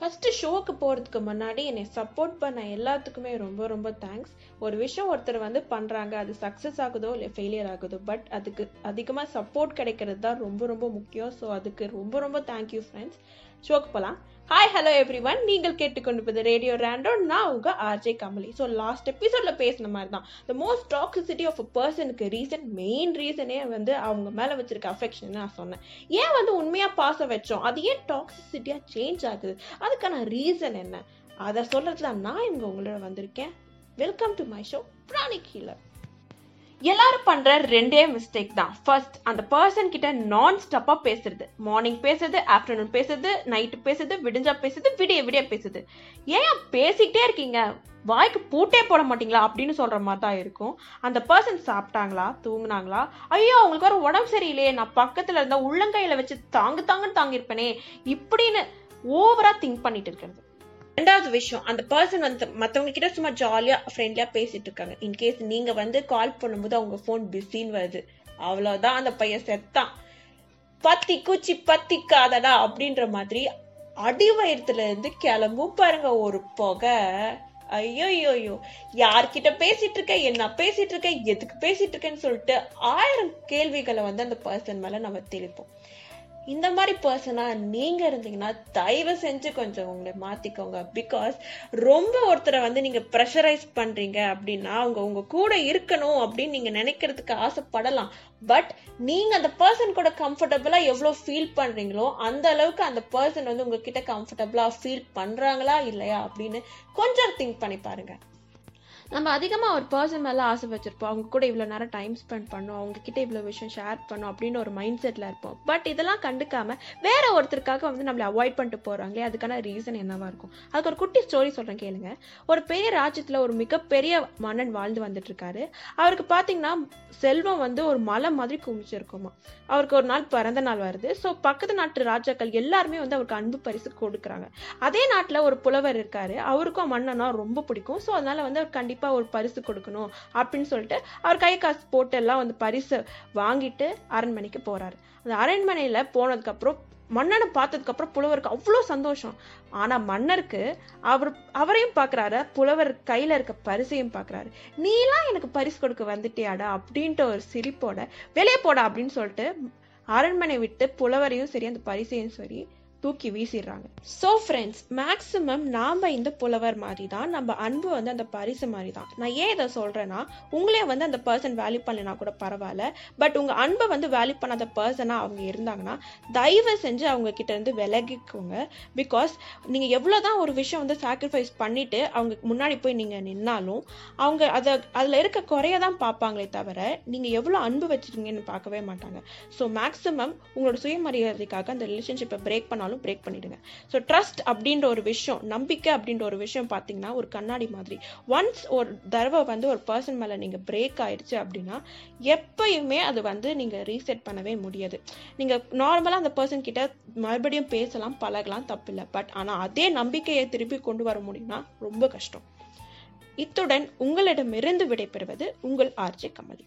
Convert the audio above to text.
First ஷோக்கு போகிறதுக்கு முன்னாடி என்னை சப்போர்ட் பண்ண எல்லாத்துக்குமே ரொம்ப ரொம்ப தேங்க்ஸ் ஒரு விஷயம் ஒருத்தர் வந்து பண்ணுறாங்க அது சக்ஸஸ் ஆகுதோ இல்லை ஃபெயிலியர் ஆகுதோ பட் அதுக்கு அதிகமாக சப்போர்ட் கிடைக்கிறது தான் ரொம்ப ரொம்ப முக்கியம். ஸோ அதுக்கு ரொம்ப ரொம்ப தேங்க்யூ ஃப்ரெண்ட்ஸ் ஷோக்கு போகலாம் ஹாய் ஹலோ எவ்ரி ஒன் நீங்கள் கேட்டுக்கொண்டிருப்பது ரேடியோ ரேண்டோ நான் உங்கள் ஆர்ஜே கமலி. ஸோ லாஸ்ட் எபிசோடில் பேசின மாதிரி தான். The most toxicity of a பர்சனுக்கு ரீசன் மெயின் ரீசனே வந்து அவங்க மேலே வச்சிருக்க அஃபெக்ஷன் நான் சொன்னேன். ஏன் வந்து உண்மையாக பாச வச்சோம்? அது ஏன் டாக்ஸிசிட்டியாக சேஞ்ச் ஆகுது? அதுக்கான ரீசன் என்ன? அதை சொல்றது தான் நான் இவங்க உங்களோட வந்திருக்கேன். Welcome to my show pranic healer எல்லாரும் பண்ற ரெண்டே மிஸ்டேக் தான். ஃபர்ஸ்ட் அந்த பர்சன் கிட்ட நான் ஸ்டப்பா பேசுறது. மார்னிங் பேசுறது ஆஃப்டர்நூன் பேசுறது நைட்டு பேசுறது விடிஞ்சா பேசுறது விடிய விடிய பேசுது. ஏன் பேசிக்கிட்டே இருக்கீங்க? வாய்க்கு பூட்டே போட மாட்டீங்களா? அப்படின்னு சொல்ற மாதிரி தான் இருக்கும். அந்த பர்சன் சாப்பிட்டாங்களா? தூங்குனாங்களா? ஐயோ அவங்களுக்கு வேற உடம்பு சரியில்லையே. நான் பக்கத்துல இருந்தா உள்ளங்கையில வச்சு தாங்கு தாங்குன்னு தாங்கியிருப்பேனே. இப்படின்னு ஓவரா திங்க் பண்ணிட்டு இருக்கிறது. ரெண்டாவது விஷயம் அந்த பர்சன் வந்து மற்றவங்க கிட்ட சும்மா ஜாலியாக ஃப்ரெண்ட்லியாக பேசிட்டு இருக்காங்க. இன்கேஸ் நீங்க வந்து கால் பண்ணும்போது அவங்க ஃபோன் பிஸின்னு வருது. அவ்வளோதான் அந்த பையன் செத்தான் பத்தி குச்சி பத்திக்காதடா அப்படின்ற மாதிரி அடி வயிற்றுல இருந்து கிளம்பும் பாருங்க ஒரு புகை. ஐயோயோயோ யார்கிட்ட பேசிட்டு இருக்க என்ன பேசிட்டு இருக்க எதுக்கு பேசிட்டு இருக்கேன்னு சொல்லிட்டு ஆயிரம் கேள்விகளை வந்து அந்த பர்சன் மேல நம்ம தெளிப்போம். இந்த மாதிரி பர்சனா நீங்க இருந்தீங்கன்னா தயவு செஞ்சு கொஞ்சம் உங்களை மாத்திக்கோங்க. பிகாஸ் ரொம்ப ஒருத்தரை வந்து நீங்க ப்ரெஷரைஸ் பண்றீங்க அப்படின்னா அவங்க உங்க கூட இருக்கணும் அப்படின்னு நீங்க நினைக்கிறதுக்கு ஆசைப்படலாம். பட் நீங்க அந்த பர்சன் கூட கம்ஃபர்டபுளா எவ்வளவு ஃபீல் பண்றீங்களோ அந்த அளவுக்கு அந்த பர்சன் வந்து உங்ககிட்ட கம்ஃபர்டபுளா ஃபீல் பண்றாங்களா இல்லையா அப்படின்னு கொஞ்சம் திங்க் பண்ணி பாருங்க. நம்ம அதிகமாக ஒரு பர்சன் மேலே ஆசை வச்சிருப்போம். அவங்க கூட இவ்வளோ நேரம் டைம் ஸ்பெண்ட் பண்ணும். அவங்க கிட்ட இவ்வளோ விஷயம் ஷேர் பண்ணும் அப்படின்னு ஒரு மைண்ட் செட்டில் இருப்போம். பட் இதெல்லாம் கண்டுக்காம வேற ஒருத்தருக்காக வந்து நம்மளை அவாய்ட் பண்ணிட்டு போகிறாங்களே அதுக்கான ரீசன் என்னவா இருக்கும்? அதுக்கு ஒரு குட்டி ஸ்டோரி சொல்கிறேன் கேளுங்க. ஒரு பெரிய ராஜ்யத்தில் ஒரு மிகப்பெரிய மன்னன் வாழ்ந்து வந்துட்டு இருக்காரு அவருக்கு பார்த்தீங்கன்னா செல்வம் வந்து ஒரு மலை மாதிரி குமிச்சிருக்குமா அவருக்கு ஒரு நாள் பிறந்த நாள் வருது. ஸோ பக்கத்து நாட்டு ராஜாக்கள் எல்லாருமே வந்து அவருக்கு அன்பு பரிசு கொடுக்குறாங்க. அதே நாட்டில் ஒரு புலவர் இருக்காரு. அவருக்கும் மன்னனா ரொம்ப பிடிக்கும். ஸோ அதனால வந்து அவர் கண்டிப்பாக ஒரு பரிசு கொடுக்கணும் அப்படின்னு சொல்லிட்டு அவர் கை காசு போட்டு எல்லாம் வந்து பரிசு வாங்கிட்டு அரண்மனைக்கு போறாரு. அந்த அரண்மனையில போனதுக்கு அப்புறம் மன்னனை பார்த்ததுக்கு அப்புறம் புலவருக்கு அவ்வளோ சந்தோஷம். ஆனா மன்னருக்கு அவர் அவரையும் பாக்குறாரு புலவர் கையில இருக்க பரிசையும் பாக்குறாரு. நீலாம் எனக்கு பரிசு கொடுக்க வந்துட்டியாடா அப்படின்ட்டு ஒரு சிரிப்போட வெளியே போடா அப்படின்னு சொல்லிட்டு அரண்மனை விட்டு புலவரையும் சரி அந்த பரிசையும் சரி தூக்கி வீசிடுறாங்க. ஸோ ஃப்ரெண்ட்ஸ் மேக்ஸிமம் நாம் இந்த புலவர் மாதிரி தான் நம்ம அன்பு வந்து அந்த பரிசு மாதிரி தான் நான் ஏன் இதை சொல்கிறேன்னா உங்களே வந்து அந்த பர்சன் வேல்யூ பண்ணினா கூட பரவாயில்ல பட் உங்கள் அன்பை வந்து வேல்யூ பண்ணாத பர்சனாக அவங்க இருந்தாங்கன்னா தயவு செஞ்சு அவங்க கிட்டேருந்து விலகிக்கோங்க. பிகாஸ் நீங்கள் எவ்வளோ தான் ஒரு விஷயம் வந்து சாக்ரிஃபைஸ் பண்ணிவிட்டு அவங்க முன்னாடி போய் நீங்கள் நின்னாலும் அவங்க அதை அதில் இருக்க குறைய தான் பார்ப்பாங்களே தவிர நீங்கள் எவ்வளோ அன்பு வச்சிருக்கீங்கன்னு பார்க்கவே மாட்டாங்க. ஸோ மேக்ஸிமம் உங்களோட சுயமரியாதைக்காக அந்த ரிலேஷன்ஷிப்பை பிரேக் பண்ணாலும் இருந்தாலும் பிரேக் பண்ணிடுங்க. ஸோ ட்ரஸ்ட் அப்படின்ற ஒரு விஷயம் நம்பிக்கை அப்படின்ற ஒரு விஷயம் பார்த்தீங்கன்னா ஒரு கண்ணாடி மாதிரி. ஒன்ஸ் ஒரு தடவை வந்து ஒரு பர்சன் மேலே நீங்கள் பிரேக் ஆயிடுச்சு அப்படின்னா எப்பயுமே அது வந்து நீங்கள் ரீசெட் பண்ணவே முடியாது. நீங்கள் நார்மலாக அந்த பர்சன் கிட்ட மறுபடியும் பேசலாம் பழகலாம் தப்பில்லை. பட் ஆனால் அதே நம்பிக்கையை திருப்பி கொண்டு வர முடியும்னா ரொம்ப கஷ்டம். இத்துடன் உங்களிடமிருந்து விடைபெறுவது உங்கள் ஆர்ஜே கமலி.